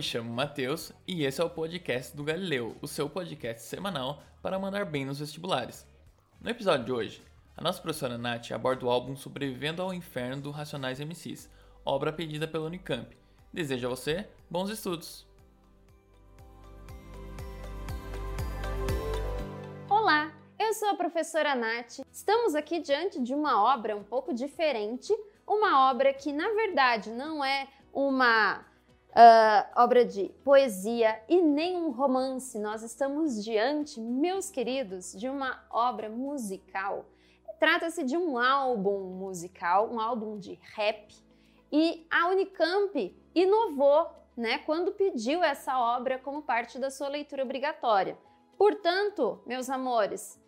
Me chamo Matheus e esse é o podcast do Galileu, o seu podcast semanal para mandar bem nos vestibulares. No episódio de hoje, a nossa professora Nath aborda o álbum Sobrevivendo ao Inferno do Racionais MCs, obra pedida pela Unicamp. Desejo a você bons estudos! Olá, eu sou a professora Nath. Estamos aqui diante de uma obra um pouco diferente, uma obra que na verdade não é uma uh, obra de poesia e nem um romance. Nós estamos diante, meus queridos, de uma obra musical. Trata-se de um álbum musical, um álbum de rap, e a Unicamp inovou né, quando pediu essa obra como parte da sua leitura obrigatória. Portanto, meus amores,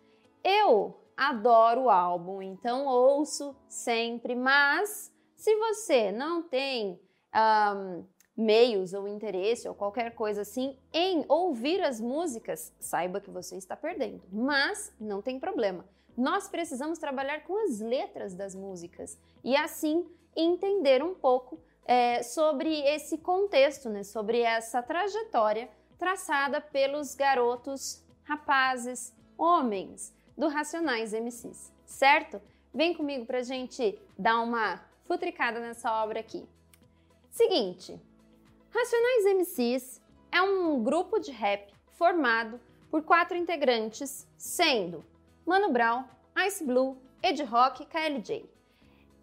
eu adoro o álbum, então ouço sempre, mas se você não tem um, meios ou interesse ou qualquer coisa assim em ouvir as músicas, saiba que você está perdendo. Mas não tem problema. Nós precisamos trabalhar com as letras das músicas e assim entender um pouco é, sobre esse contexto, né, sobre essa trajetória traçada pelos garotos, rapazes, homens do Racionais MCs, certo? Vem comigo para gente dar uma futricada nessa obra aqui. Seguinte, Racionais MCs é um grupo de rap formado por quatro integrantes, sendo Mano Brown, Ice Blue, Ed Rock e KLJ.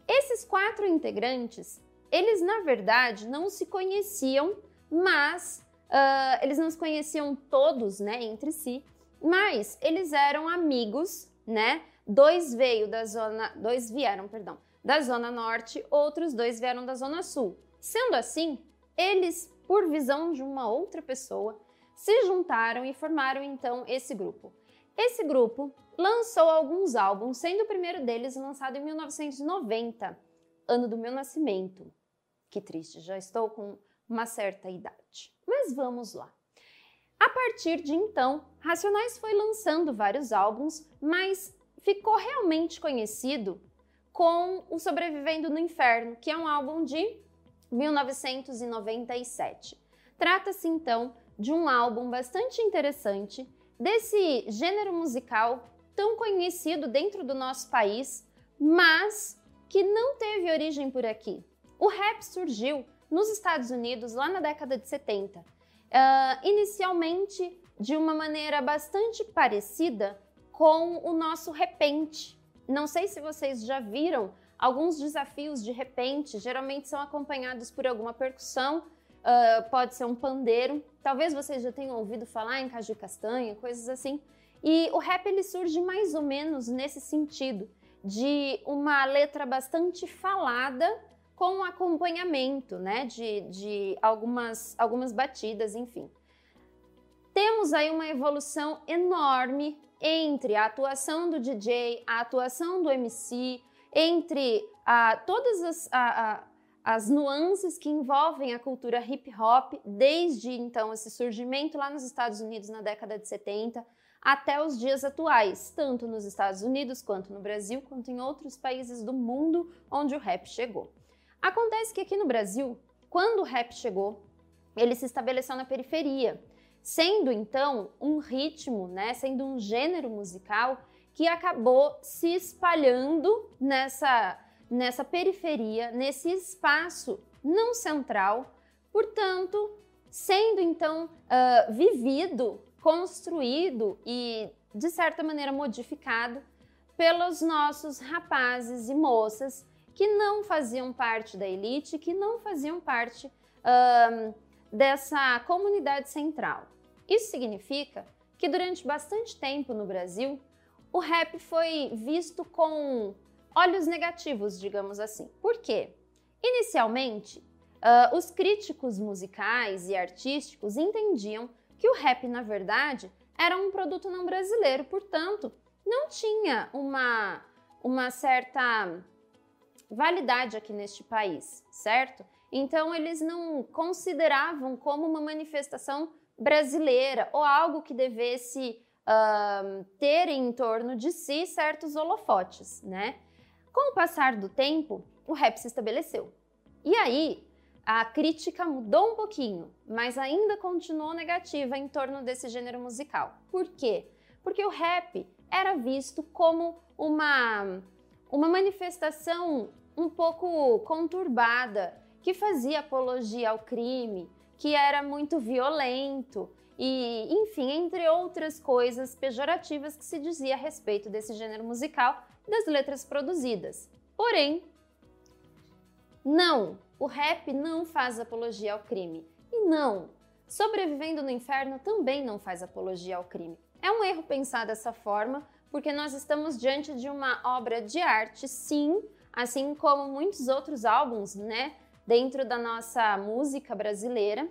Esses quatro integrantes, eles na verdade não se conheciam, mas uh, eles não se conheciam todos, né, entre si, mas eles eram amigos, né? Dois veio da zona, dois vieram, perdão, da zona norte, outros dois vieram da zona sul. Sendo assim, eles, por visão de uma outra pessoa, se juntaram e formaram então esse grupo. Esse grupo lançou alguns álbuns, sendo o primeiro deles lançado em 1990, ano do meu nascimento. Que triste, já estou com uma certa idade. Mas vamos lá. A partir de então, Racionais foi lançando vários álbuns, mas ficou realmente conhecido com o Sobrevivendo no Inferno, que é um álbum de 1997. Trata-se então de um álbum bastante interessante desse gênero musical tão conhecido dentro do nosso país, mas que não teve origem por aqui. O rap surgiu nos Estados Unidos lá na década de 70, uh, ah, inicialmente de uma maneira bastante parecida com o nosso repente. Não sei se vocês já viram Alguns desafios, de repente, geralmente são acompanhados por alguma percussão, uh, pode ser um pandeiro. Talvez vocês já tenham ouvido falar em caju castanha, coisas assim. E o rap ele surge mais ou menos nesse sentido, de uma letra bastante falada com acompanhamento, né, de, de algumas, algumas batidas, enfim. Temos aí uma evolução enorme entre a atuação do DJ, a atuação do MC, entre ah, todas as, as nuances que envolvem a cultura hip hop, desde então esse surgimento lá nos Estados Unidos na década de 70 até os dias atuais, tanto nos Estados Unidos quanto no Brasil, quanto em outros países do mundo onde o rap chegou. Acontece que aqui no Brasil, quando o rap chegou, ele se estabeleceu na periferia, sendo então um ritmo, né, sendo um gênero musical que acabou se espalhando nessa, nessa periferia, nesse espaço não central, portanto, sendo então uh, vivido, construído e de certa maneira modificado pelos nossos rapazes e moças que não faziam parte da elite, que não faziam parte uh, dessa comunidade central. Isso significa que durante bastante tempo no Brasil o rap foi visto com olhos negativos, digamos assim. Por quê? Inicialmente, uh, os críticos musicais e artísticos entendiam que o rap, na verdade, era um produto não brasileiro, portanto, não tinha uma, uma certa validade aqui neste país, certo? Então, eles não consideravam como uma manifestação brasileira ou algo que devesse uh, ter em torno de si certos holofotes, né? Com o passar do tempo, o rap se estabeleceu. E aí, a crítica mudou um pouquinho, mas ainda continuou negativa em torno desse gênero musical. Por quê? Porque o rap era visto como uma, uma manifestação um pouco conturbada, que fazia apologia ao crime, que era muito violento e, enfim, entre outras coisas pejorativas que se dizia a respeito desse gênero musical das letras produzidas. Porém, não, o rap não faz apologia ao crime. E não, Sobrevivendo no Inferno também não faz apologia ao crime. É um erro pensar dessa forma, porque nós estamos diante de uma obra de arte, sim, assim como muitos outros álbuns, né, dentro da nossa música brasileira.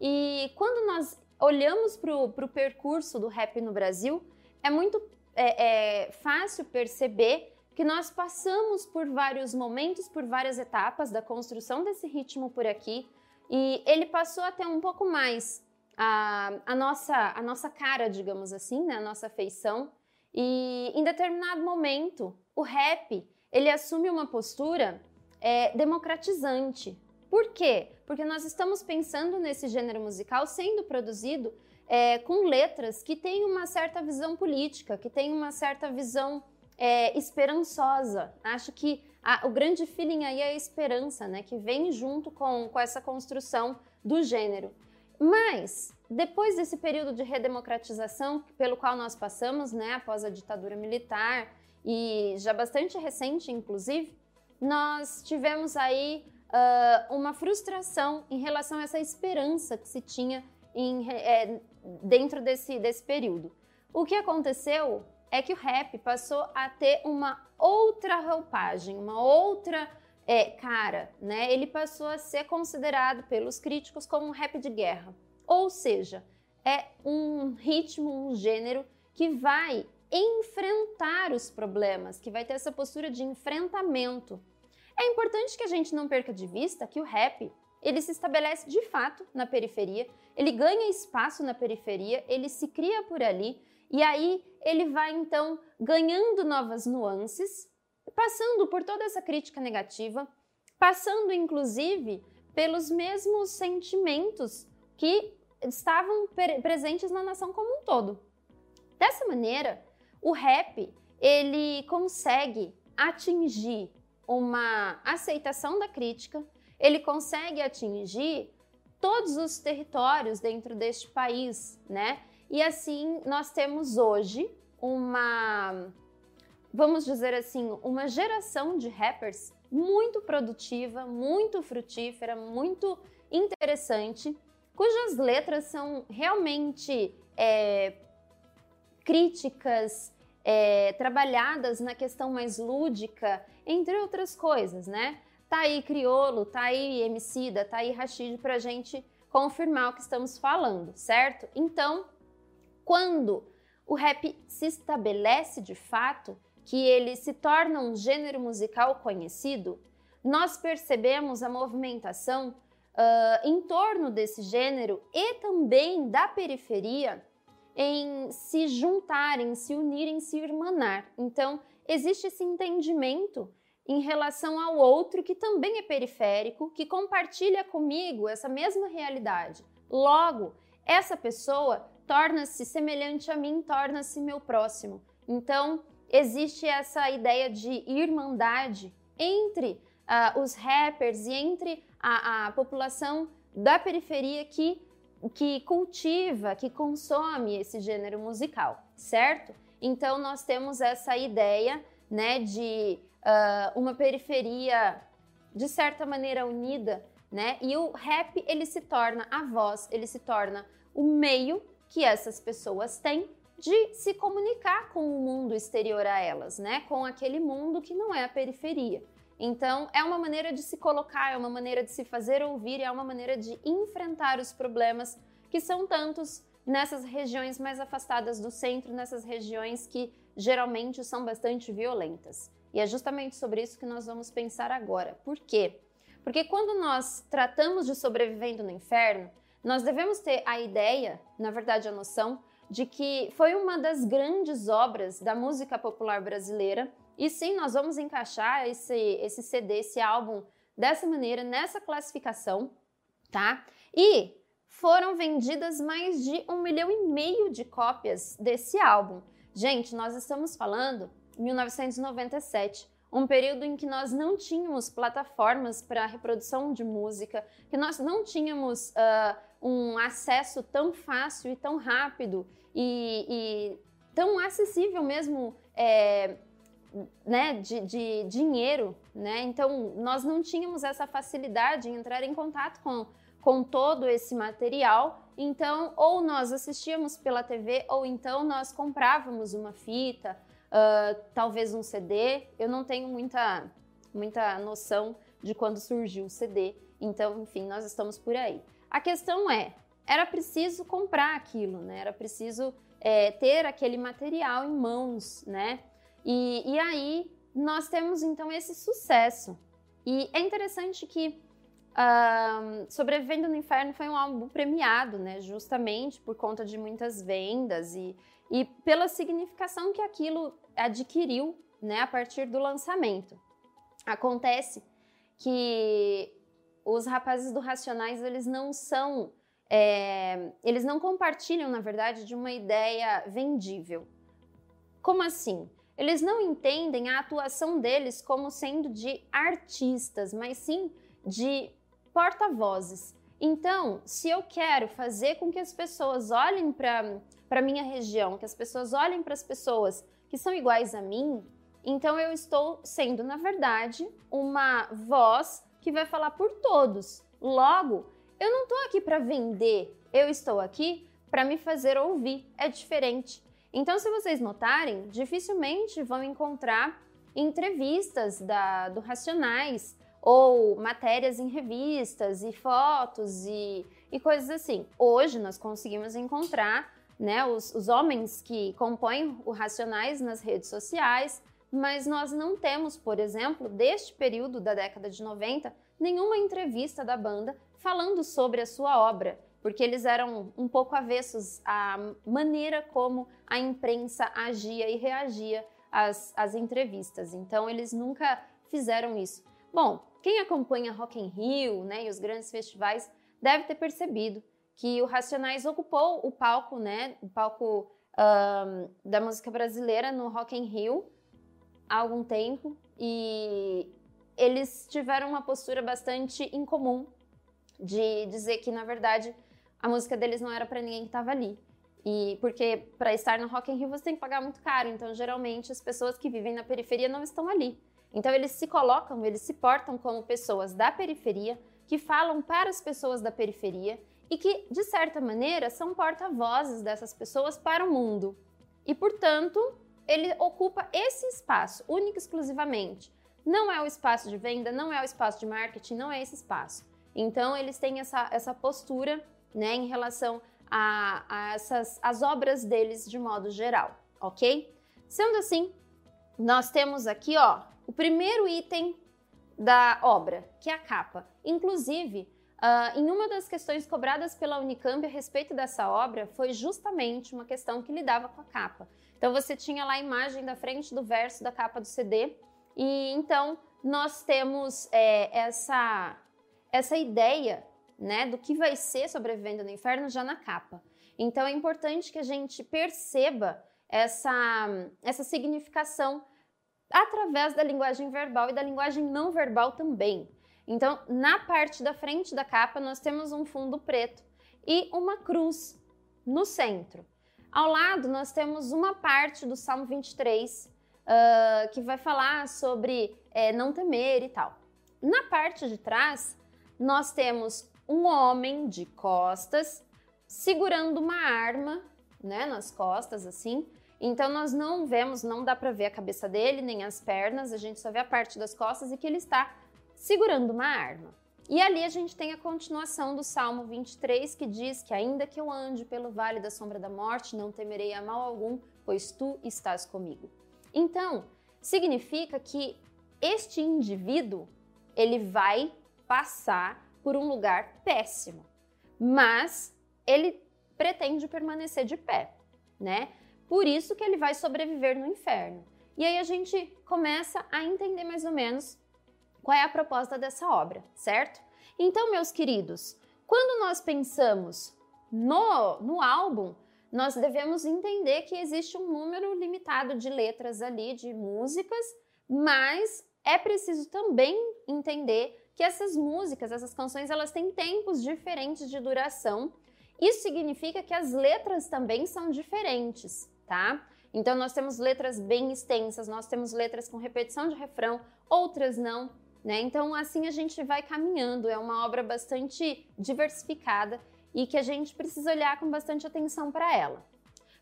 E quando nós olhamos para o percurso do rap no Brasil, é muito é, é fácil perceber que nós passamos por vários momentos, por várias etapas da construção desse ritmo por aqui, e ele passou a ter um pouco mais a, a, nossa, a nossa cara, digamos assim, né? a nossa feição. E em determinado momento, o rap ele assume uma postura é, democratizante. Por quê? Porque nós estamos pensando nesse gênero musical sendo produzido é, com letras que têm uma certa visão política, que têm uma certa visão é, esperançosa. Acho que a, o grande feeling aí é a esperança, né? Que vem junto com, com essa construção do gênero. Mas, depois desse período de redemocratização pelo qual nós passamos, né, após a ditadura militar, e já bastante recente, inclusive, nós tivemos aí uh, uma frustração em relação a essa esperança que se tinha em, é, dentro desse, desse período. O que aconteceu é que o rap passou a ter uma outra roupagem, uma outra é, cara, né? Ele passou a ser considerado pelos críticos como um rap de guerra. Ou seja, é um ritmo, um gênero que vai enfrentar os problemas, que vai ter essa postura de enfrentamento. É importante que a gente não perca de vista que o rap ele se estabelece de fato na periferia, ele ganha espaço na periferia, ele se cria por ali e aí ele vai então ganhando novas nuances, passando por toda essa crítica negativa, passando inclusive pelos mesmos sentimentos que estavam presentes na nação como um todo. Dessa maneira, o rap ele consegue atingir uma aceitação da crítica, ele consegue atingir todos os territórios dentro deste país, né? E assim, nós temos hoje uma, vamos dizer assim, uma geração de rappers muito produtiva, muito frutífera, muito interessante, cujas letras são realmente é, críticas, é, trabalhadas na questão mais lúdica, entre outras coisas, né? Tá aí Criolo, tá aí Emicida, tá aí Rashid pra gente confirmar o que estamos falando, certo? Então, quando o rap se estabelece de fato, que ele se torna um gênero musical conhecido, nós percebemos a movimentação uh, em torno desse gênero e também da periferia em se juntarem, se unirem, se irmanar. Então, existe esse entendimento em relação ao outro que também é periférico, que compartilha comigo essa mesma realidade. Logo, essa pessoa torna-se semelhante a mim, torna-se meu próximo. Então, existe essa ideia de irmandade entre uh, os rappers e entre a, a população da periferia que, que cultiva, que consome esse gênero musical, certo? Então, nós temos essa ideia né, de uh, uma periferia, de certa maneira, unida, né? E o rap, ele se torna a voz, ele se torna o meio que essas pessoas têm de se comunicar com o mundo exterior a elas, né? Com aquele mundo que não é a periferia. Então, é uma maneira de se colocar, é uma maneira de se fazer ouvir, é uma maneira de enfrentar os problemas que são tantos nessas regiões mais afastadas do centro, nessas regiões que geralmente são bastante violentas. E é justamente sobre isso que nós vamos pensar agora. Por quê? Porque quando nós tratamos de sobrevivendo no inferno, nós devemos ter a ideia, na verdade a noção, de que foi uma das grandes obras da música popular brasileira. E sim, nós vamos encaixar esse, esse CD, esse álbum dessa maneira, nessa classificação, tá? E foram vendidas mais de um milhão e meio de cópias desse álbum. Gente, nós estamos falando 1997, um período em que nós não tínhamos plataformas para reprodução de música, que nós não tínhamos uh, um acesso tão fácil e tão rápido e, e tão acessível mesmo é, né, de, de, dinheiro, né? Então nós não tínhamos essa facilidade em entrar em contato com, com todo esse material. Então, ou nós assistíamos pela TV, ou então nós comprávamos uma fita, uh, talvez um CD. Eu não tenho muita, muita noção de quando surgiu o CD. Então, enfim, nós estamos por aí. A questão é, era preciso comprar aquilo, né? Era preciso é, ter aquele material em mãos, né? E, e aí nós temos então esse sucesso. E é interessante que uh, Sobrevivendo no Inferno foi um álbum premiado, né? Justamente por conta de muitas vendas e, e pela significação que aquilo adquiriu, né? A partir do lançamento. Acontece que os rapazes do Racionais eles não são é, eles não compartilham, na verdade, de uma ideia vendível. Como assim? Eles não entendem a atuação deles como sendo de artistas, mas sim de porta-vozes. Então, se eu quero fazer com que as pessoas olhem para a minha região, que as pessoas olhem para as pessoas que são iguais a mim, então eu estou sendo, na verdade, uma voz que vai falar por todos. Logo, eu não estou aqui para vender, eu estou aqui para me fazer ouvir. É diferente. Então, se vocês notarem, dificilmente vão encontrar entrevistas da, do Racionais ou matérias em revistas e fotos e, e coisas assim. Hoje nós conseguimos encontrar né, os, os homens que compõem o Racionais nas redes sociais, mas nós não temos, por exemplo, deste período da década de 90, nenhuma entrevista da banda falando sobre a sua obra, porque eles eram um pouco avessos à maneira como a imprensa agia e reagia às, às entrevistas. Então, eles nunca fizeram isso. Bom, quem acompanha Rock in Rio né, e os grandes festivais deve ter percebido que o Racionais ocupou o palco, né, o palco um, da música brasileira no Rock in Rio há algum tempo e eles tiveram uma postura bastante incomum de dizer que na verdade a música deles não era para ninguém que estava ali. E porque para estar no Rock in Rio você tem que pagar muito caro, então geralmente as pessoas que vivem na periferia não estão ali. Então eles se colocam, eles se portam como pessoas da periferia, que falam para as pessoas da periferia e que, de certa maneira, são porta-vozes dessas pessoas para o mundo. E, portanto, ele ocupa esse espaço, único e exclusivamente. Não é o espaço de venda, não é o espaço de marketing, não é esse espaço. Então, eles têm essa, essa postura né, em relação a, a essas as obras deles de modo geral, ok? Sendo assim, nós temos aqui ó, o primeiro item da obra, que é a capa. Inclusive, uh, em uma das questões cobradas pela Unicamp a respeito dessa obra, foi justamente uma questão que lidava com a capa. Então, você tinha lá a imagem da frente do verso da capa do CD, e então nós temos é, essa, essa ideia né, do que vai ser Sobrevivendo no Inferno já na capa. Então é importante que a gente perceba essa, essa significação através da linguagem verbal e da linguagem não verbal também. Então, na parte da frente da capa, nós temos um fundo preto e uma cruz no centro. Ao lado, nós temos uma parte do Salmo 23 uh, ah, que vai falar sobre é, não temer e tal. Na parte de trás, nós temos um homem de costas segurando uma arma, né, nas costas assim. Então nós não vemos, não dá para ver a cabeça dele nem as pernas, a gente só vê a parte das costas e que ele está segurando uma arma. E ali a gente tem a continuação do Salmo 23 que diz que ainda que eu ande pelo vale da sombra da morte, não temerei a mal algum, pois tu estás comigo. Então, significa que este indivíduo ele vai passar por um lugar péssimo, mas ele pretende permanecer de pé, né? Por isso que ele vai sobreviver no inferno. E aí a gente começa a entender mais ou menos qual é a proposta dessa obra, certo? Então, meus queridos, quando nós pensamos no, no álbum, nós devemos entender que existe um número limitado de letras ali, de músicas, mas é preciso também entender que essas músicas, essas canções, elas têm tempos diferentes de duração. Isso significa que as letras também são diferentes, tá? Então nós temos letras bem extensas, nós temos letras com repetição de refrão, outras não, né? Então assim a gente vai caminhando, é uma obra bastante diversificada e que a gente precisa olhar com bastante atenção para ela.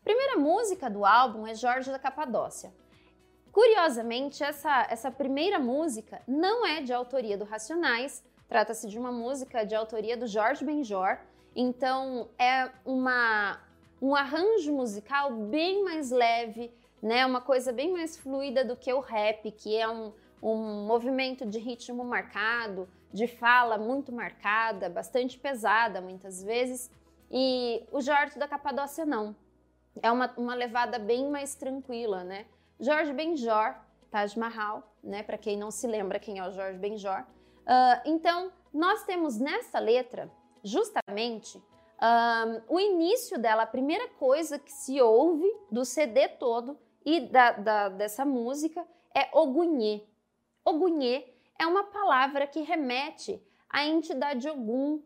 Primeira música do álbum é Jorge da Capadócia. Curiosamente, essa, essa primeira música não é de autoria do Racionais, trata-se de uma música de autoria do Jorge Benjor, então é uma, um arranjo musical bem mais leve, né? Uma coisa bem mais fluida do que o rap, que é um, um movimento de ritmo marcado, de fala muito marcada, bastante pesada muitas vezes. E o Jorge da Capadócia não. É uma, uma levada bem mais tranquila, né? Jorge Benjor, Taj Mahal, né? Para quem não se lembra quem é o Jorge Benjor. Uh, então, nós temos nessa letra, justamente, uh, o início dela, a primeira coisa que se ouve do CD todo e da, da, dessa música é Ogunhê. Ogunhê é uma palavra que remete à entidade Ogum.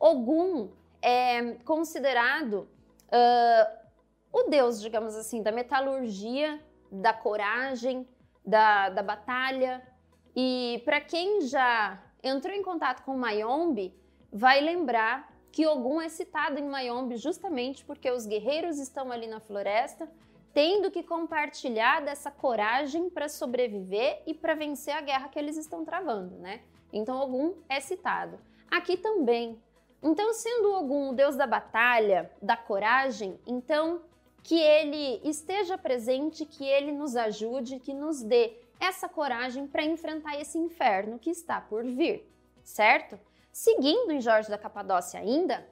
Ogum é considerado uh, o deus, digamos assim, da metalurgia, da coragem, da, da batalha. E para quem já entrou em contato com Mayombe, vai lembrar que Ogum é citado em Mayombe justamente porque os guerreiros estão ali na floresta tendo que compartilhar dessa coragem para sobreviver e para vencer a guerra que eles estão travando, né? Então Ogum é citado. Aqui também. Então, sendo Ogum o deus da batalha, da coragem, então que ele esteja presente, que ele nos ajude, que nos dê essa coragem para enfrentar esse inferno que está por vir, certo? Seguindo em Jorge da Capadócia ainda,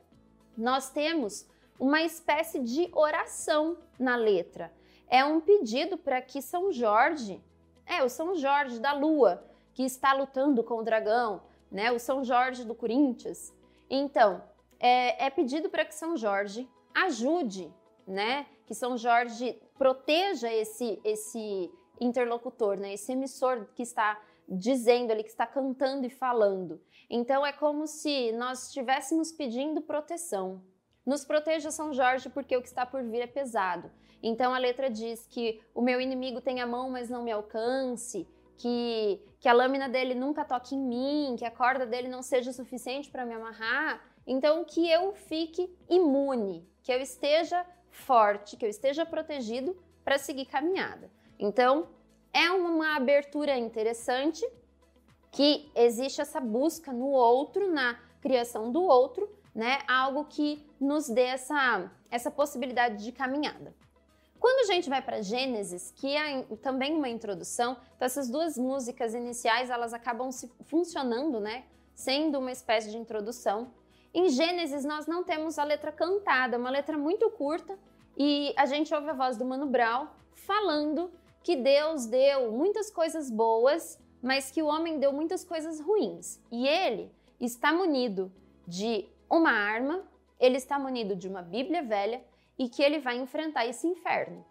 nós temos uma espécie de oração na letra. É um pedido para que São Jorge, é o São Jorge da Lua, que está lutando com o dragão, né? O São Jorge do Corinthians. Então, é, é pedido para que São Jorge ajude, né? Que São Jorge proteja esse esse interlocutor, né? Esse emissor que está dizendo ali, que está cantando e falando. Então é como se nós estivéssemos pedindo proteção, nos proteja, São Jorge, porque o que está por vir é pesado. Então a letra diz que o meu inimigo tem a mão, mas não me alcance, que, que a lâmina dele nunca toque em mim, que a corda dele não seja suficiente para me amarrar. Então que eu fique imune, que eu esteja forte, que eu esteja protegido para seguir caminhada. Então é uma abertura interessante que existe essa busca no outro, na criação do outro, né? Algo que nos dê essa, essa possibilidade de caminhada. Quando a gente vai para Gênesis, que é também uma introdução, então essas duas músicas iniciais elas acabam se funcionando, né? Sendo uma espécie de introdução. Em Gênesis nós não temos a letra cantada, é uma letra muito curta e a gente ouve a voz do Mano Brown falando que Deus deu muitas coisas boas, mas que o homem deu muitas coisas ruins. E ele está munido de uma arma, ele está munido de uma Bíblia velha e que ele vai enfrentar esse inferno.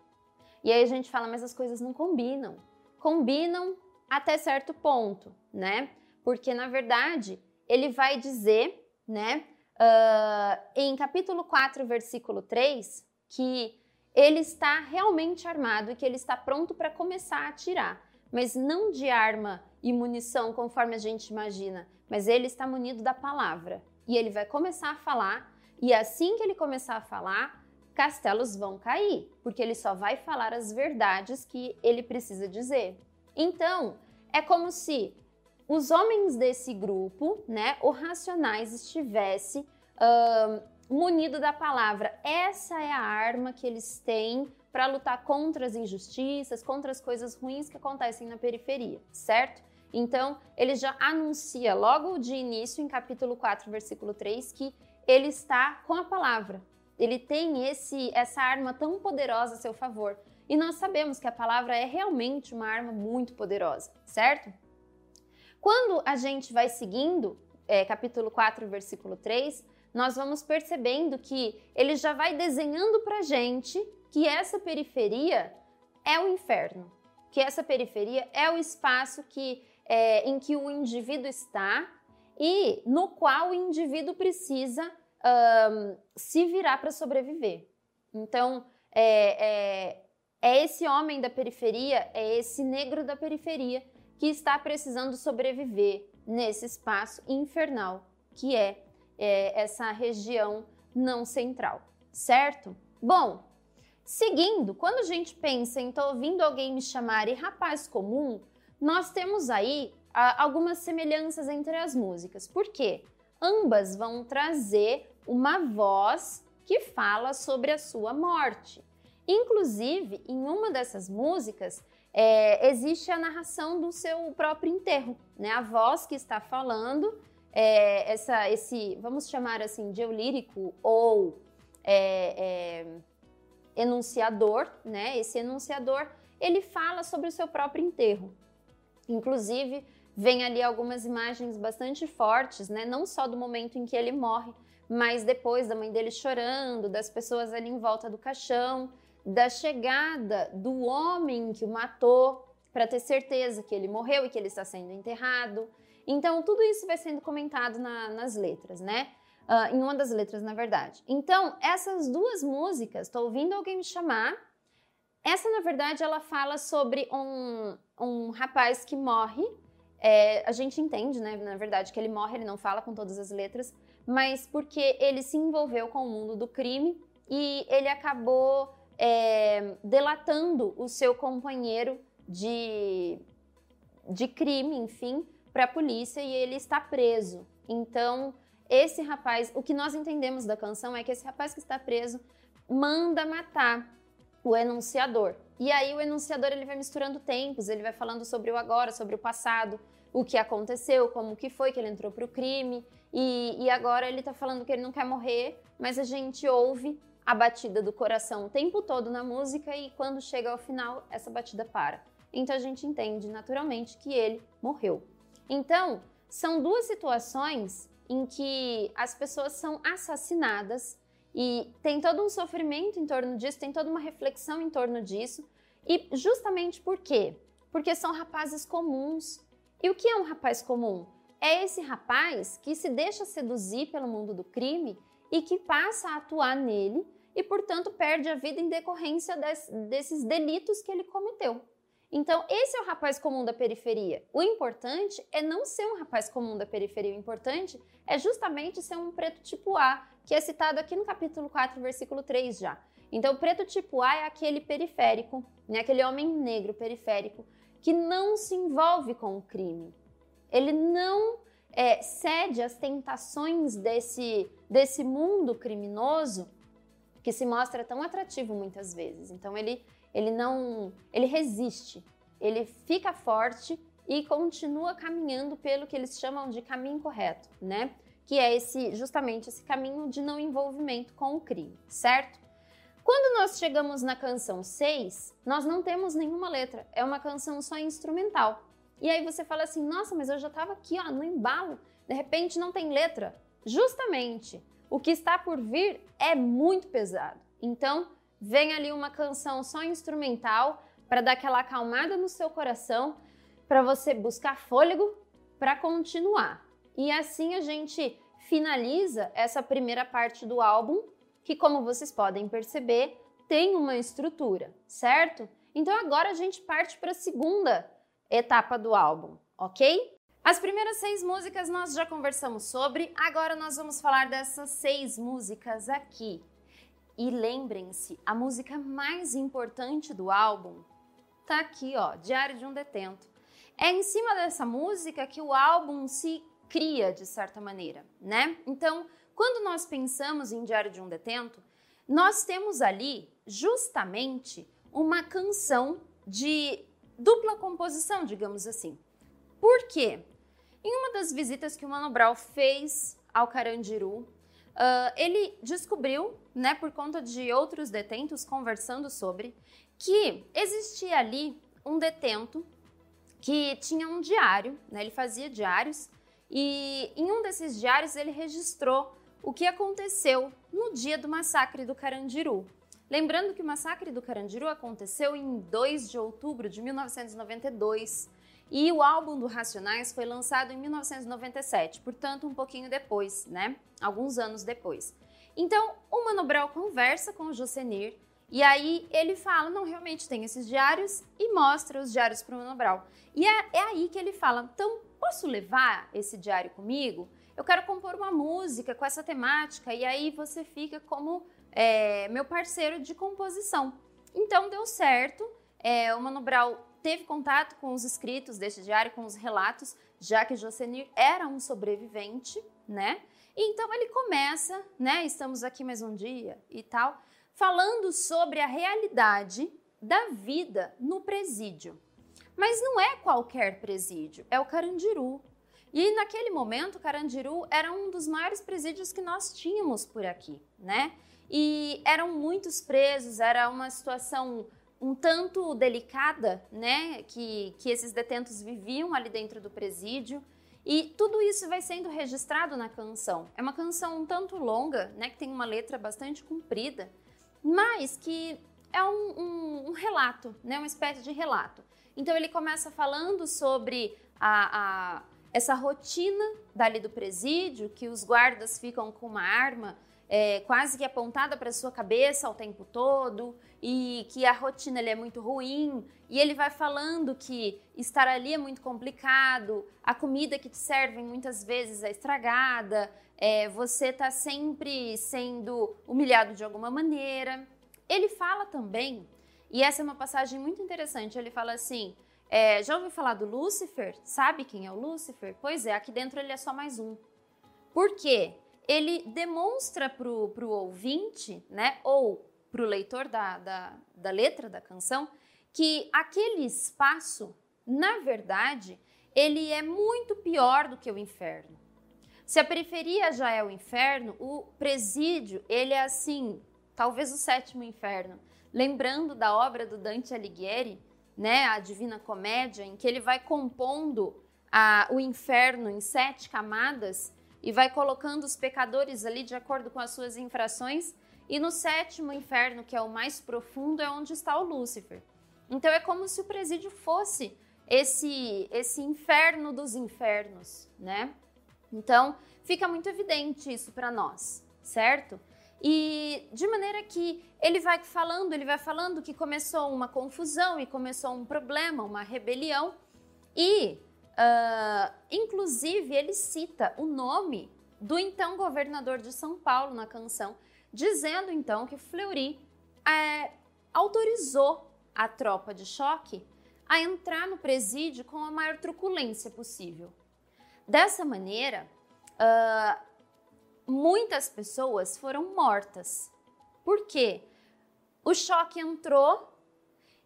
E aí a gente fala, mas as coisas não combinam. Combinam até certo ponto, né? Porque na verdade ele vai dizer, né, uh, em capítulo 4, versículo 3, que ele está realmente armado e que ele está pronto para começar a atirar, mas não de arma e munição conforme a gente imagina, mas ele está munido da palavra e ele vai começar a falar, e assim que ele começar a falar, castelos vão cair, porque ele só vai falar as verdades que ele precisa dizer. Então, é como se os homens desse grupo, né, o racionais, estivesse uh, munido da palavra. Essa é a arma que eles têm para lutar contra as injustiças, contra as coisas ruins que acontecem na periferia, certo? Então, ele já anuncia logo de início, em capítulo 4, versículo 3, que ele está com a palavra. Ele tem esse essa arma tão poderosa a seu favor. E nós sabemos que a palavra é realmente uma arma muito poderosa, certo? Quando a gente vai seguindo, é, capítulo 4, versículo 3, nós vamos percebendo que ele já vai desenhando para gente que essa periferia é o inferno, que essa periferia é o espaço que, é, em que o indivíduo está e no qual o indivíduo precisa um, se virar para sobreviver. Então, é, é, é esse homem da periferia, é esse negro da periferia que está precisando sobreviver nesse espaço infernal que é, é essa região não central, certo? Bom, seguindo, quando a gente pensa em ouvindo alguém me chamar e rapaz comum, nós temos aí a, algumas semelhanças entre as músicas. Por quê? Ambas vão trazer uma voz que fala sobre a sua morte. Inclusive, em uma dessas músicas, é, existe a narração do seu próprio enterro, né? A voz que está falando, é, essa, esse, vamos chamar assim, de lírico ou é, é, enunciador, né? Esse enunciador, ele fala sobre o seu próprio enterro. Inclusive, vem ali algumas imagens bastante fortes, né? Não só do momento em que ele morre, mas depois da mãe dele chorando, das pessoas ali em volta do caixão, da chegada do homem que o matou para ter certeza que ele morreu e que ele está sendo enterrado. Então, tudo isso vai sendo comentado na, nas letras, né? Uh, em uma das letras, na verdade. Então, essas duas músicas, estou ouvindo alguém me chamar. Essa, na verdade, ela fala sobre um, um rapaz que morre. É, a gente entende, né, na verdade, que ele morre, ele não fala com todas as letras, mas porque ele se envolveu com o mundo do crime e ele acabou é, delatando o seu companheiro de, de crime, enfim, para a polícia e ele está preso. Então, esse rapaz, o que nós entendemos da canção é que esse rapaz que está preso manda matar o enunciador. E aí o enunciador ele vai misturando tempos, ele vai falando sobre o agora, sobre o passado, o que aconteceu, como que foi que ele entrou para o crime. E, e agora ele está falando que ele não quer morrer, mas a gente ouve a batida do coração o tempo todo na música e quando chega ao final, essa batida para. Então a gente entende naturalmente que ele morreu. Então, são duas situações em que as pessoas são assassinadas e tem todo um sofrimento em torno disso, tem toda uma reflexão em torno disso. E justamente por quê? Porque são rapazes comuns. E o que é um rapaz comum? é esse rapaz que se deixa seduzir pelo mundo do crime e que passa a atuar nele e, portanto, perde a vida em decorrência des, desses delitos que ele cometeu. Então, esse é o rapaz comum da periferia. O importante é não ser um rapaz comum da periferia, o importante é justamente ser um preto tipo A, que é citado aqui no capítulo 4, versículo 3 já. Então, o preto tipo A é aquele periférico, né, aquele homem negro periférico que não se envolve com o crime, ele não é, cede às tentações desse, desse mundo criminoso que se mostra tão atrativo muitas vezes. Então ele, ele não, ele resiste, ele fica forte e continua caminhando pelo que eles chamam de caminho correto, né? Que é esse justamente esse caminho de não envolvimento com o crime, certo? Quando nós chegamos na canção 6, nós não temos nenhuma letra, é uma canção só instrumental. E aí você fala assim: nossa, mas eu já estava aqui ó, no embalo, de repente não tem letra. Justamente, o que está por vir é muito pesado. Então, vem ali uma canção só instrumental para dar aquela acalmada no seu coração, para você buscar fôlego para continuar. E assim a gente finaliza essa primeira parte do álbum, que como vocês podem perceber, tem uma estrutura, certo? Então agora a gente parte para a segunda etapa do álbum, ok? As primeiras seis músicas nós já conversamos sobre, agora nós vamos falar dessas seis músicas aqui. E lembrem-se, a música mais importante do álbum tá aqui, ó, Diário de um Detento. É em cima dessa música que o álbum se cria, de certa maneira, né? Então, quando nós pensamos em Diário de um Detento, nós temos ali justamente uma canção de dupla composição, digamos assim. Por quê? Em uma das visitas que o Mano Brown fez ao Carandiru, uh, ele descobriu, né, por conta de outros detentos conversando sobre, que existia ali um detento que tinha um diário, né? Ele fazia diários e em um desses diários ele registrou o que aconteceu no dia do massacre do Carandiru. Lembrando que o massacre do Carandiru aconteceu em 2 de outubro de 1992 e o álbum do Racionais foi lançado em 1997, portanto um pouquinho depois, né? Alguns anos depois. Então, o Mano Brown conversa com o Josenir e aí ele fala, não, realmente tem esses diários e mostra os diários para o Mano Brown. E é, é aí que ele fala, então posso levar esse diário comigo? Eu quero compor uma música com essa temática e aí você fica como é, meu parceiro de composição. Então deu certo, é, o Mano Brown teve contato com os escritos desse diário, com os relatos, já que Josenir era um sobrevivente, né? Então ele começa, né? Estamos aqui mais um dia e tal, falando sobre a realidade da vida no presídio. Mas não é qualquer presídio, é o Carandiru. E naquele momento, Carandiru era um dos maiores presídios que nós tínhamos por aqui, né? E eram muitos presos, era uma situação um tanto delicada, né, que, que esses detentos viviam ali dentro do presídio. E tudo isso vai sendo registrado na canção. É uma canção um tanto longa, né, que tem uma letra bastante comprida, mas que é um, um, um relato, né, uma espécie de relato. Então ele começa falando sobre a, a, essa rotina dali do presídio, que os guardas ficam com uma arma é, quase que apontada para sua cabeça o tempo todo e que a rotina é muito ruim e ele vai falando que estar ali é muito complicado, a comida que te servem muitas vezes é estragada, é, você está sempre sendo humilhado de alguma maneira. Ele fala também, e essa é uma passagem muito interessante, ele fala assim, é, já ouviu falar do Lúcifer? Sabe quem é o Lúcifer? Pois é, aqui dentro ele é só mais um. Por quê? Ele demonstra para o ouvinte, né, ou para o leitor da, da, da letra da canção, que aquele espaço, na verdade, ele é muito pior do que o inferno. Se a periferia já é o inferno, o presídio, ele é assim, talvez o sétimo inferno. Lembrando da obra do Dante Alighieri, né, a Divina Comédia, em que ele vai compondo a, o inferno em sete camadas e vai colocando os pecadores ali de acordo com as suas infrações. E no sétimo inferno, que é o mais profundo, é onde está o Lúcifer. Então é como se o presídio fosse esse esse inferno dos infernos, né? Então fica muito evidente isso para nós, certo? E de maneira que ele vai falando, ele vai falando que começou uma confusão e começou um problema, uma rebelião, e Uh, inclusive, ele cita o nome do então governador de São Paulo na canção, dizendo então que Fleury é, autorizou a tropa de choque a entrar no presídio com a maior truculência possível. Dessa maneira, uh, muitas pessoas foram mortas. Por quê? O choque entrou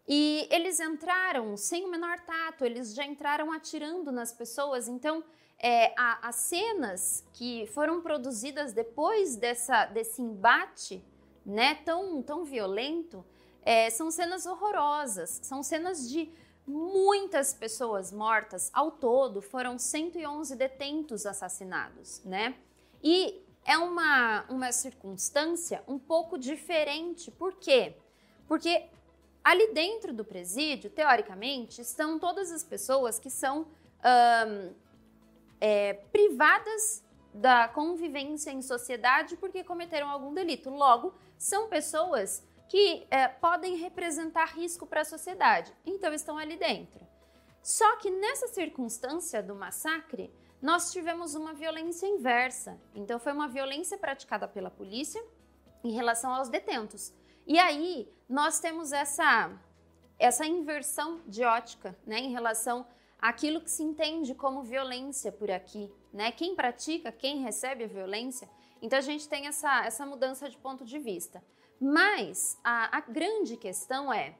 e eles entraram sem o menor tato, eles já entraram atirando nas pessoas. Então, é, a, as cenas que foram produzidas depois dessa, desse embate né, tão, tão violento é, são cenas horrorosas, são cenas de muitas pessoas mortas. Ao todo, foram 111 detentos assassinados. Né? E é uma, uma circunstância um pouco diferente. Por quê? Porque Ali dentro do presídio, teoricamente, estão todas as pessoas que são é, privadas da convivência em sociedade porque cometeram algum delito. Logo, são pessoas que é, podem representar risco para a sociedade, então estão ali dentro. Só que nessa circunstância do massacre, nós tivemos uma violência inversa. Então, foi uma violência praticada pela polícia em relação aos detentos. E aí nós temos essa, essa inversão de ótica né, em relação àquilo que se entende como violência por aqui. Né? Quem pratica, quem recebe a violência. Então a gente tem essa, essa mudança de ponto de vista. Mas a, a grande questão é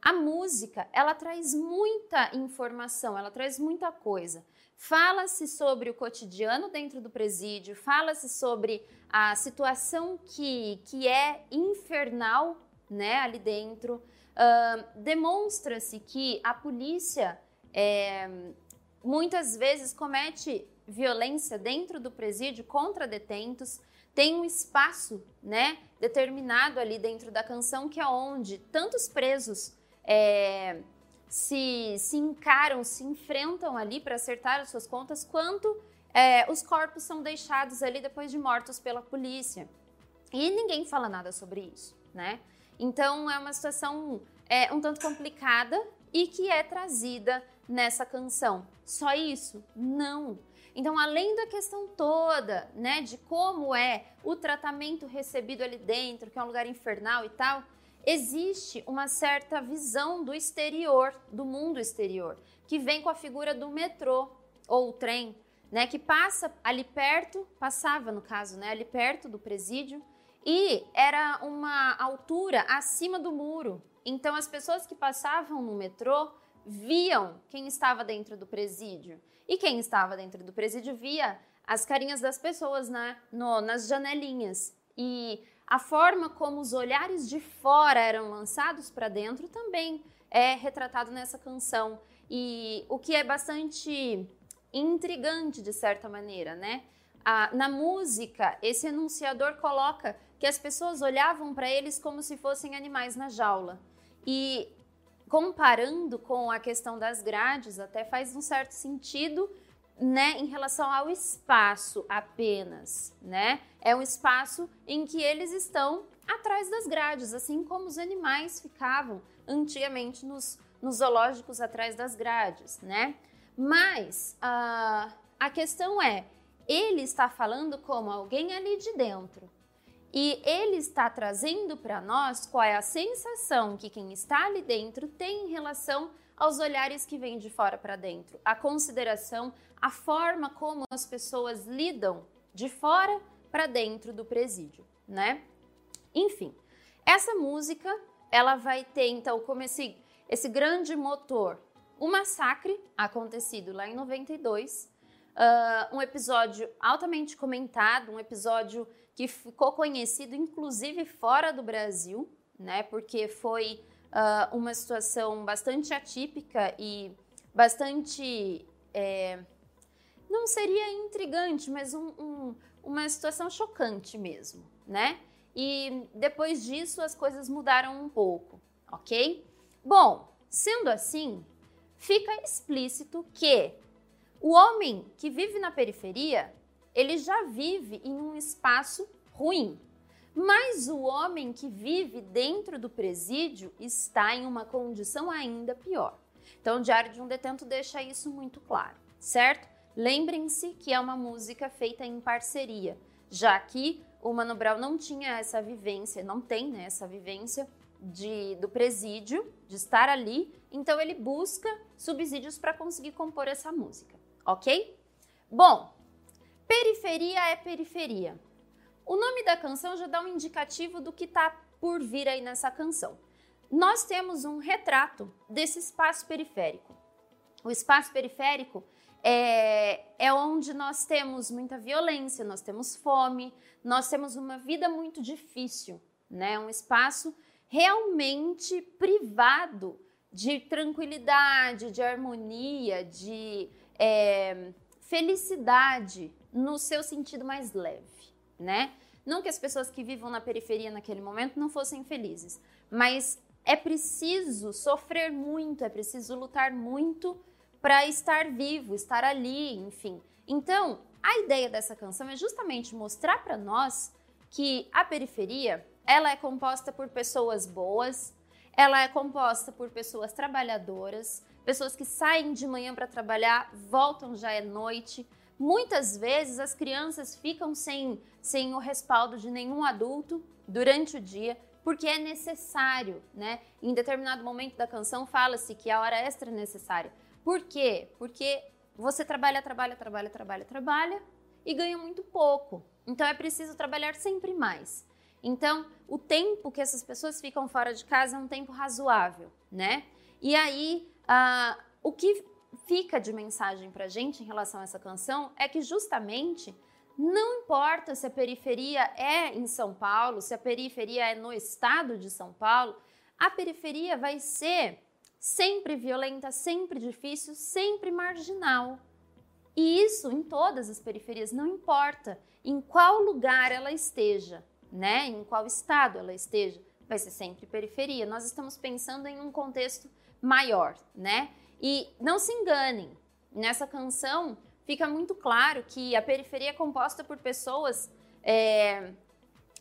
a música ela traz muita informação, ela traz muita coisa. Fala-se sobre o cotidiano dentro do presídio, fala-se sobre a situação que, que é infernal né, ali dentro. Uh, Demonstra-se que a polícia é, muitas vezes comete violência dentro do presídio contra detentos, tem um espaço, né, determinado ali dentro da canção que é onde tantos presos é, se, se encaram, se enfrentam ali para acertar as suas contas, quanto é, os corpos são deixados ali depois de mortos pela polícia. E ninguém fala nada sobre isso, né? Então é uma situação é, um tanto complicada e que é trazida nessa canção. Só isso? Não. Então, além da questão toda, né, de como é o tratamento recebido ali dentro, que é um lugar infernal e tal, existe uma certa visão do exterior, do mundo exterior, que vem com a figura do metrô ou o trem, né, que passa ali perto, passava no caso, né, ali perto do presídio, e era uma altura acima do muro. Então as pessoas que passavam no metrô viam quem estava dentro do presídio. E quem estava dentro do presídio via as carinhas das pessoas né, no, nas janelinhas. E a forma como os olhares de fora eram lançados para dentro também é retratado nessa canção. E o que é bastante intrigante, de certa maneira, né? Na música, esse enunciador coloca que as pessoas olhavam para eles como se fossem animais na jaula. E comparando com a questão das grades, até faz um certo sentido né, em relação ao espaço apenas, né? É um espaço em que eles estão atrás das grades, assim como os animais ficavam antigamente nos, nos zoológicos atrás das grades, né? Mas uh, a questão é, ele está falando como alguém ali de dentro. E ele está trazendo para nós qual é a sensação que quem está ali dentro tem em relação aos olhares que vêm de fora para dentro, a consideração, a forma como as pessoas lidam de fora para dentro do presídio, né? Enfim, essa música ela vai ter então como esse, esse grande motor o massacre acontecido lá em 92, uh, um episódio altamente comentado, um episódio que ficou conhecido inclusive fora do Brasil, né? Porque foi uh, uma situação bastante atípica e bastante. É, não seria intrigante, mas um, um, uma situação chocante mesmo, né? E depois disso as coisas mudaram um pouco, ok? Bom, sendo assim, fica explícito que o homem que vive na periferia, ele já vive em um espaço ruim. Mas o homem que vive dentro do presídio está em uma condição ainda pior. Então, o Diário de um Detento deixa isso muito claro, certo? Lembrem-se que é uma música feita em parceria, já que o Mano Brown não tinha essa vivência, não tem né, essa vivência de, do presídio, de estar ali, então ele busca subsídios para conseguir compor essa música, ok? Bom, periferia é periferia. O nome da canção já dá um indicativo do que está por vir aí nessa canção. Nós temos um retrato desse espaço periférico. O espaço periférico é, é onde nós temos muita violência, nós temos fome, nós temos uma vida muito difícil, né? Um espaço realmente privado de tranquilidade, de harmonia, de é, felicidade no seu sentido mais leve, né? Não que as pessoas que vivam na periferia naquele momento não fossem felizes, mas é preciso sofrer muito, é preciso lutar muito para estar vivo, estar ali, enfim. Então, a ideia dessa canção é justamente mostrar para nós que a periferia ela é composta por pessoas boas, ela é composta por pessoas trabalhadoras, pessoas que saem de manhã para trabalhar, voltam já é noite. Muitas vezes as crianças ficam sem, sem o respaldo de nenhum adulto durante o dia, porque é necessário, né? Em determinado momento da canção fala-se que a hora extra é necessária. Por quê? Porque você trabalha, trabalha, trabalha, trabalha, trabalha e ganha muito pouco. Então é preciso trabalhar sempre mais. Então, o tempo que essas pessoas ficam fora de casa é um tempo razoável, né? E aí, uh, o que fica de mensagem para gente em relação a essa canção é que justamente não importa se a periferia é em São Paulo, se a periferia é no estado de São Paulo, a periferia vai ser sempre violenta, sempre difícil, sempre marginal. E isso em todas as periferias, não importa em qual lugar ela esteja, né? Em qual estado ela esteja, vai ser sempre periferia. Nós estamos pensando em um contexto maior, né? E não se enganem, nessa canção fica muito claro que a periferia é composta por pessoas é,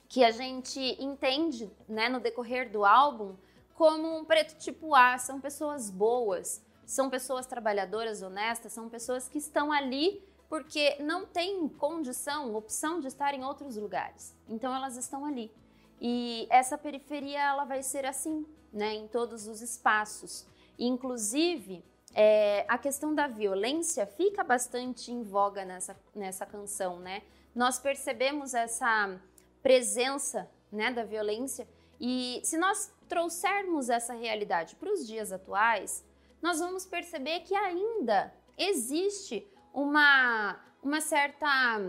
que a gente entende, né, no decorrer do álbum, como um preto tipo A, são pessoas boas, são pessoas trabalhadoras, honestas, são pessoas que estão ali porque não têm condição, opção de estar em outros lugares. Então elas estão ali. E essa periferia ela vai ser assim, né, em todos os espaços. Inclusive, é, a questão da violência fica bastante em voga nessa, nessa canção, né? Nós percebemos essa presença né, da violência e se nós trouxermos essa realidade para os dias atuais, nós vamos perceber que ainda existe uma, uma certa,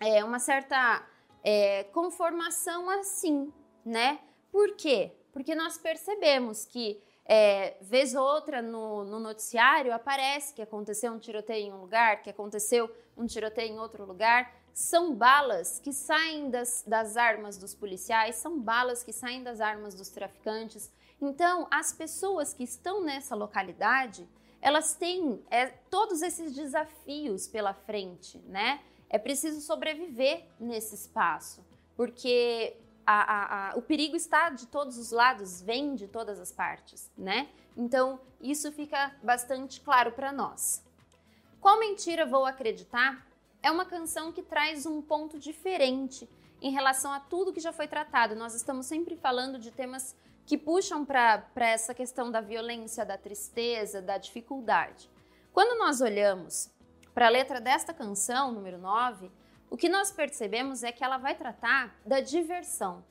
é, uma certa é, conformação assim, né? Por quê? Porque nós percebemos que é, vez ou outra no, no, noticiário aparece que aconteceu um tiroteio em um lugar, que aconteceu um tiroteio em outro lugar. São balas que saem das, das armas dos policiais, são balas que saem das armas dos traficantes. Então, as pessoas que estão nessa localidade, elas têm é, todos esses desafios pela frente, né? É preciso sobreviver nesse espaço, porque a, a, a, o perigo está de todos os lados, vem de todas as partes, né? Então, isso fica bastante claro para nós. Qual mentira vou acreditar? É uma canção que traz um ponto diferente em relação a tudo que já foi tratado. Nós estamos sempre falando de temas que puxam para essa questão da violência, da tristeza, da dificuldade. Quando nós olhamos para a letra desta canção, número 9, o que nós percebemos é que ela vai tratar da diversão.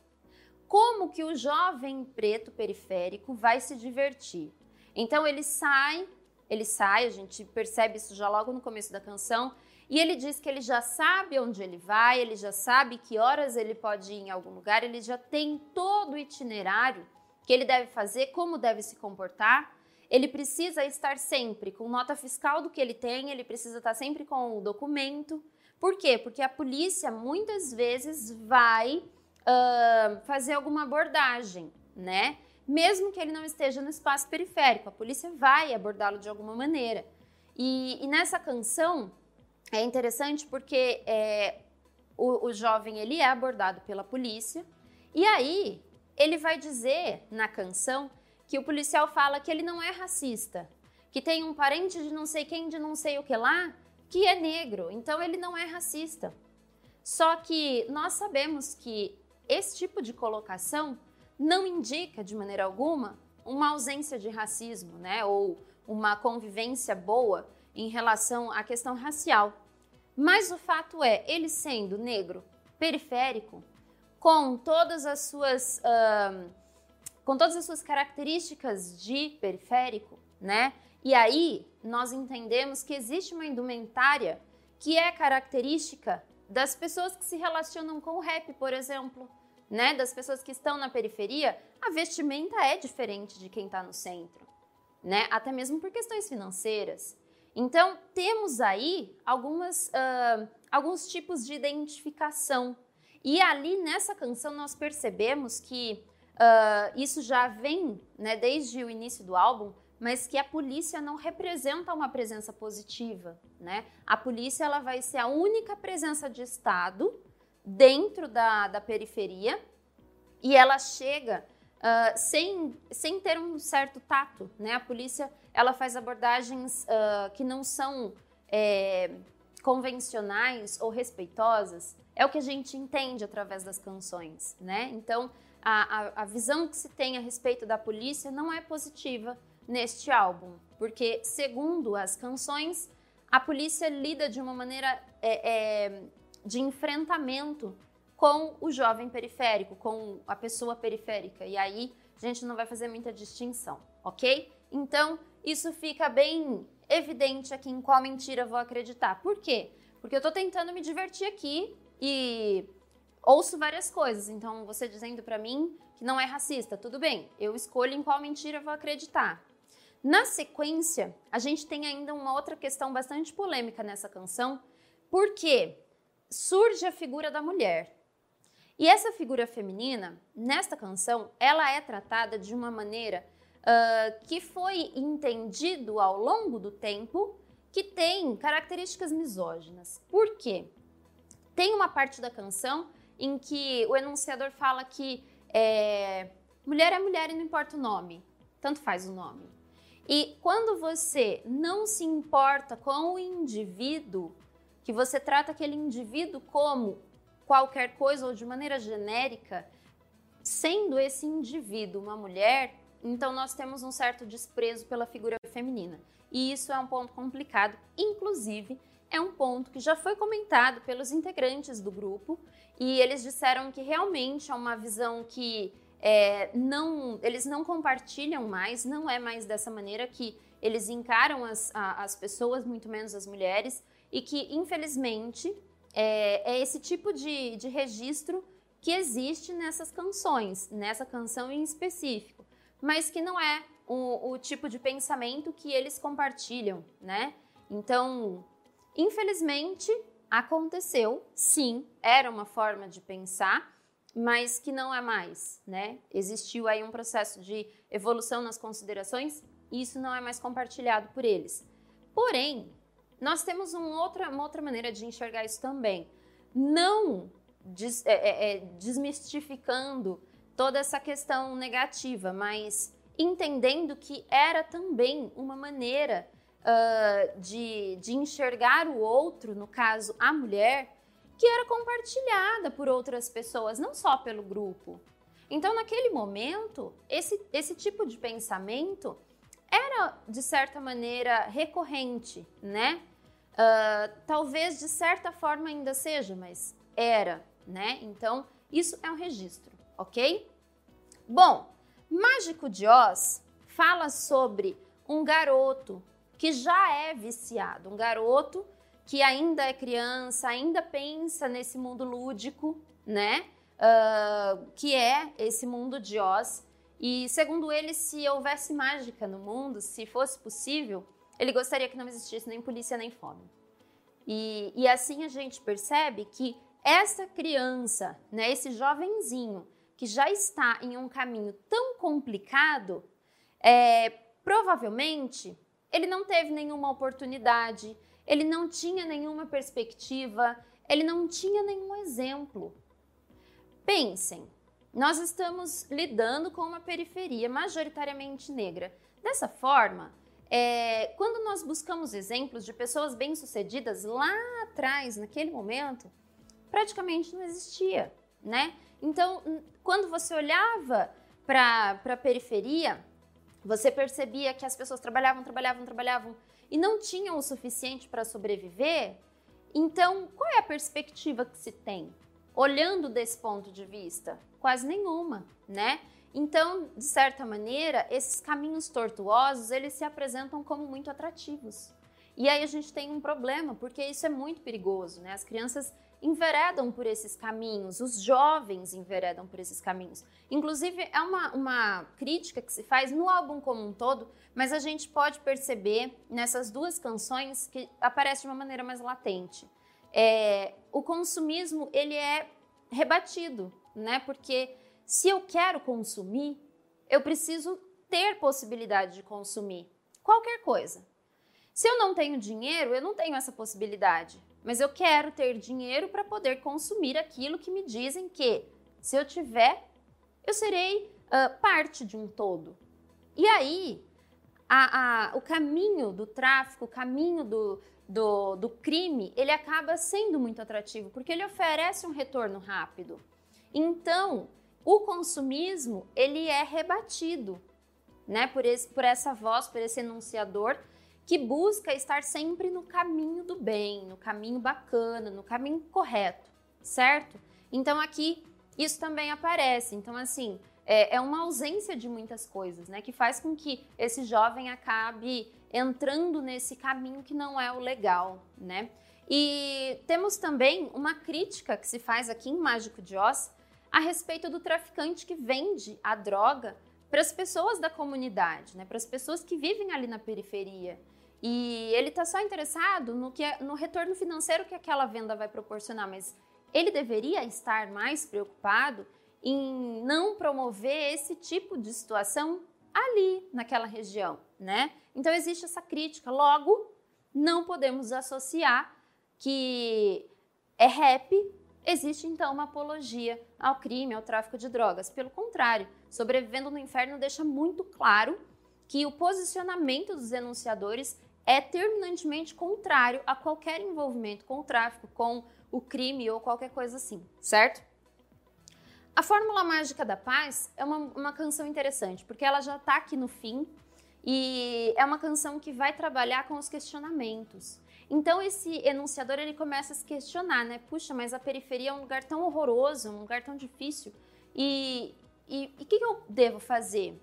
Como que o jovem preto periférico vai se divertir? Então ele sai, ele sai, a gente percebe isso já logo no começo da canção, e ele diz que ele já sabe onde ele vai, ele já sabe que horas ele pode ir em algum lugar, ele já tem todo o itinerário que ele deve fazer, como deve se comportar. Ele precisa estar sempre com nota fiscal do que ele tem, ele precisa estar sempre com o documento. Por quê? Porque a polícia muitas vezes vai uh, fazer alguma abordagem, né? Mesmo que ele não esteja no espaço periférico, a polícia vai abordá-lo de alguma maneira. E, e, nessa canção é interessante porque é, o, o jovem ele é abordado pela polícia e aí ele vai dizer na canção que o policial fala que ele não é racista, que tem um parente de não sei quem, de não sei o que lá, que é negro, então ele não é racista. Só que nós sabemos que esse tipo de colocação não indica de maneira alguma uma ausência de racismo, né, ou uma convivência boa em relação à questão racial. Mas o fato é, ele sendo negro, periférico, com todas as suas uh, com todas as suas características de periférico, né? E aí nós entendemos que existe uma indumentária que é característica das pessoas que se relacionam com o rap, por exemplo, né? Das pessoas que estão na periferia, a vestimenta é diferente de quem está no centro, né? Até mesmo por questões financeiras. Então temos aí algumas uh, alguns tipos de identificação e ali nessa canção nós percebemos que uh, isso já vem né, desde o início do álbum mas que a polícia não representa uma presença positiva, né? A polícia ela vai ser a única presença de Estado dentro da, da periferia e ela chega uh, sem, sem ter um certo tato, né? A polícia ela faz abordagens uh, que não são é, convencionais ou respeitosas. É o que a gente entende através das canções, né? Então a, a, a visão que se tem a respeito da polícia não é positiva neste álbum, porque, segundo as canções, a polícia lida de uma maneira é, é, de enfrentamento com o jovem periférico, com a pessoa periférica, e aí a gente não vai fazer muita distinção, ok? Então, isso fica bem evidente aqui em qual mentira vou acreditar. Por quê? Porque eu tô tentando me divertir aqui e ouço várias coisas. Então, você dizendo para mim que não é racista, tudo bem, eu escolho em qual mentira vou acreditar. Na sequência, a gente tem ainda uma outra questão bastante polêmica nessa canção, porque surge a figura da mulher. E essa figura feminina, nesta canção, ela é tratada de uma maneira uh, que foi entendido ao longo do tempo que tem características misóginas. Por quê? Tem uma parte da canção em que o enunciador fala que é, mulher é mulher e não importa o nome, tanto faz o nome. E quando você não se importa com o indivíduo, que você trata aquele indivíduo como qualquer coisa ou de maneira genérica, sendo esse indivíduo uma mulher, então nós temos um certo desprezo pela figura feminina. E isso é um ponto complicado, inclusive é um ponto que já foi comentado pelos integrantes do grupo e eles disseram que realmente é uma visão que é, não, eles não compartilham mais, não é mais dessa maneira que eles encaram as, a, as pessoas, muito menos as mulheres, e que, infelizmente, é, é esse tipo de, de registro que existe nessas canções, nessa canção em específico, mas que não é o, o tipo de pensamento que eles compartilham, né? Então, infelizmente, aconteceu, sim, era uma forma de pensar, mas que não é mais, né? Existiu aí um processo de evolução nas considerações e isso não é mais compartilhado por eles. Porém, nós temos um outra, uma outra maneira de enxergar isso também. Não des, é, é, é, desmistificando toda essa questão negativa, mas entendendo que era também uma maneira uh, de, de enxergar o outro, no caso a mulher, que era compartilhada por outras pessoas, não só pelo grupo. Então, naquele momento, esse, esse tipo de pensamento era, de certa maneira, recorrente, né? Uh, talvez de certa forma ainda seja, mas era, né? Então, isso é um registro, ok? Bom, Mágico de Oz fala sobre um garoto que já é viciado, um garoto que ainda é criança, ainda pensa nesse mundo lúdico, né? Uh, que é esse mundo de Oz. E segundo ele, se houvesse mágica no mundo, se fosse possível, ele gostaria que não existisse nem polícia nem fome. E, e assim a gente percebe que essa criança, né, esse jovenzinho que já está em um caminho tão complicado, é, provavelmente ele não teve nenhuma oportunidade, ele não tinha nenhuma perspectiva, ele não tinha nenhum exemplo. Pensem, nós estamos lidando com uma periferia majoritariamente negra. Dessa forma, é, quando nós buscamos exemplos de pessoas bem-sucedidas lá atrás, naquele momento, praticamente não existia, né? Então, quando você olhava para a periferia, você percebia que as pessoas trabalhavam, trabalhavam, trabalhavam e não tinham o suficiente para sobreviver. Então, qual é a perspectiva que se tem? Olhando desse ponto de vista? Quase nenhuma, né? Então, de certa maneira, esses caminhos tortuosos, eles se apresentam como muito atrativos. E aí a gente tem um problema, porque isso é muito perigoso, né? As crianças enveredam por esses caminhos, os jovens enveredam por esses caminhos. Inclusive, é uma, uma crítica que se faz no álbum como um todo, mas a gente pode perceber nessas duas canções que aparece de uma maneira mais latente. É, o consumismo, ele é rebatido, né? Porque se eu quero consumir, eu preciso ter possibilidade de consumir qualquer coisa. Se eu não tenho dinheiro, eu não tenho essa possibilidade, mas eu quero ter dinheiro para poder consumir aquilo que me dizem que, se eu tiver, eu serei uh, parte de um todo. E aí, a, a, o caminho do tráfico, o caminho do, do, do crime, ele acaba sendo muito atrativo, porque ele oferece um retorno rápido. Então, o consumismo, ele é rebatido, né, por, esse, por essa voz, por esse enunciador que busca estar sempre no caminho do bem, no caminho bacana, no caminho correto, certo? Então aqui isso também aparece. Então assim é, é uma ausência de muitas coisas, né, que faz com que esse jovem acabe entrando nesse caminho que não é o legal, né? E temos também uma crítica que se faz aqui em Mágico de Oz a respeito do traficante que vende a droga para as pessoas da comunidade, né? Para as pessoas que vivem ali na periferia. E ele está só interessado no que é, no retorno financeiro que aquela venda vai proporcionar, mas ele deveria estar mais preocupado em não promover esse tipo de situação ali naquela região, né? Então existe essa crítica. Logo, não podemos associar que é rap, existe então uma apologia ao crime, ao tráfico de drogas. Pelo contrário, Sobrevivendo no Inferno deixa muito claro que o posicionamento dos denunciadores é terminantemente contrário a qualquer envolvimento com o tráfico, com o crime ou qualquer coisa assim, certo? A Fórmula Mágica da Paz é uma, uma canção interessante, porque ela já está aqui no fim e é uma canção que vai trabalhar com os questionamentos. Então esse enunciador ele começa a se questionar, né? Puxa, mas a periferia é um lugar tão horroroso, um lugar tão difícil. E o que, que eu devo fazer?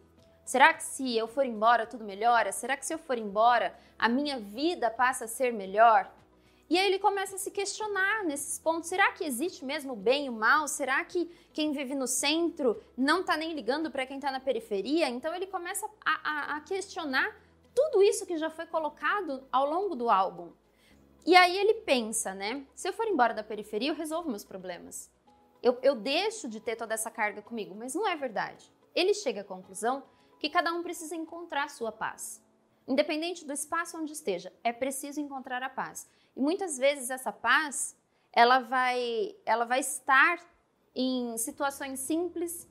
Será que se eu for embora tudo melhora? Será que se eu for embora a minha vida passa a ser melhor? E aí ele começa a se questionar nesses pontos. Será que existe mesmo o bem e o mal? Será que quem vive no centro não está nem ligando para quem está na periferia? Então ele começa a, a, a, questionar tudo isso que já foi colocado ao longo do álbum. E aí ele pensa, né? Se eu for embora da periferia, eu resolvo meus problemas. Eu, eu deixo de ter toda essa carga comigo, mas não é verdade. Ele chega à conclusão que cada um precisa encontrar a sua paz. Independente do espaço onde esteja, é preciso encontrar a paz. E muitas vezes essa paz, ela vai, ela vai estar em situações simples.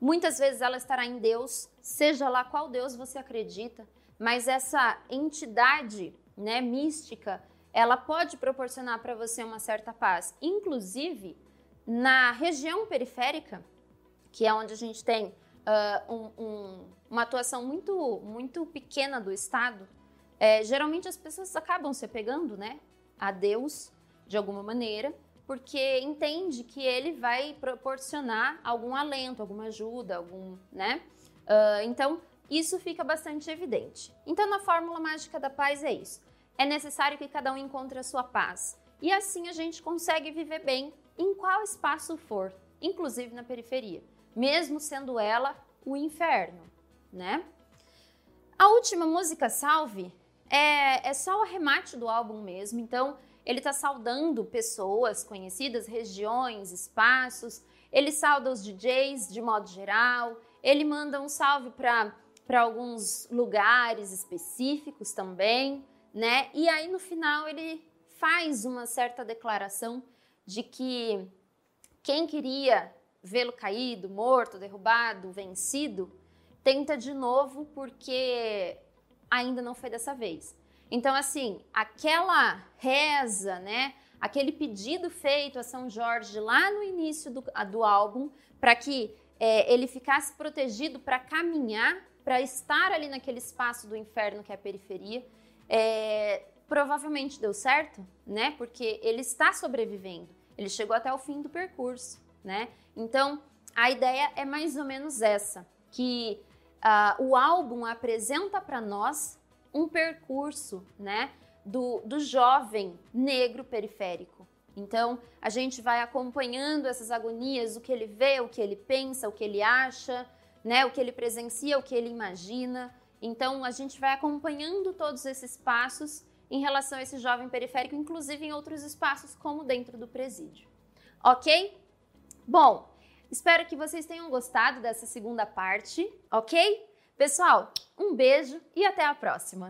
Muitas vezes ela estará em Deus, seja lá qual Deus você acredita, mas essa entidade, né, mística, ela pode proporcionar para você uma certa paz. Inclusive, na região periférica, que é onde a gente tem uh, um, um, uma atuação muito, muito pequena do Estado, é, geralmente as pessoas acabam se apegando né, a Deus de alguma maneira, porque entende que ele vai proporcionar algum alento, alguma ajuda, algum, né? Uh, então, isso fica bastante evidente. Então, na fórmula mágica da paz é isso. É necessário que cada um encontre a sua paz. E assim a gente consegue viver bem em qual espaço for, inclusive na periferia, mesmo sendo ela o inferno, né? A última música, Salve, é, é só o arremate do álbum mesmo, então ele está saudando pessoas conhecidas, regiões, espaços, ele sauda os DJs de modo geral, ele manda um salve para alguns lugares específicos também, né? E aí no final ele faz uma certa declaração de que quem queria vê-lo caído, morto, derrubado, vencido, tenta de novo porque ainda não foi dessa vez. Então, assim, aquela reza, né? Aquele pedido feito a São Jorge lá no início do, do álbum, para que é, ele ficasse protegido para caminhar, para estar ali naquele espaço do inferno que é a periferia, é, provavelmente deu certo, né? Porque ele está sobrevivendo. Ele chegou até o fim do percurso, né? Então, a ideia é mais ou menos essa, que uh, o álbum apresenta para nós um percurso, né, do, do jovem negro periférico. Então, a gente vai acompanhando essas agonias, o que ele vê, o que ele pensa, o que ele acha, né, o que ele presencia, o que ele imagina. Então, a gente vai acompanhando todos esses passos em relação a esse jovem periférico, inclusive em outros espaços, como dentro do presídio. Ok? Bom, espero que vocês tenham gostado dessa segunda parte, ok? Pessoal, um beijo e até a próxima!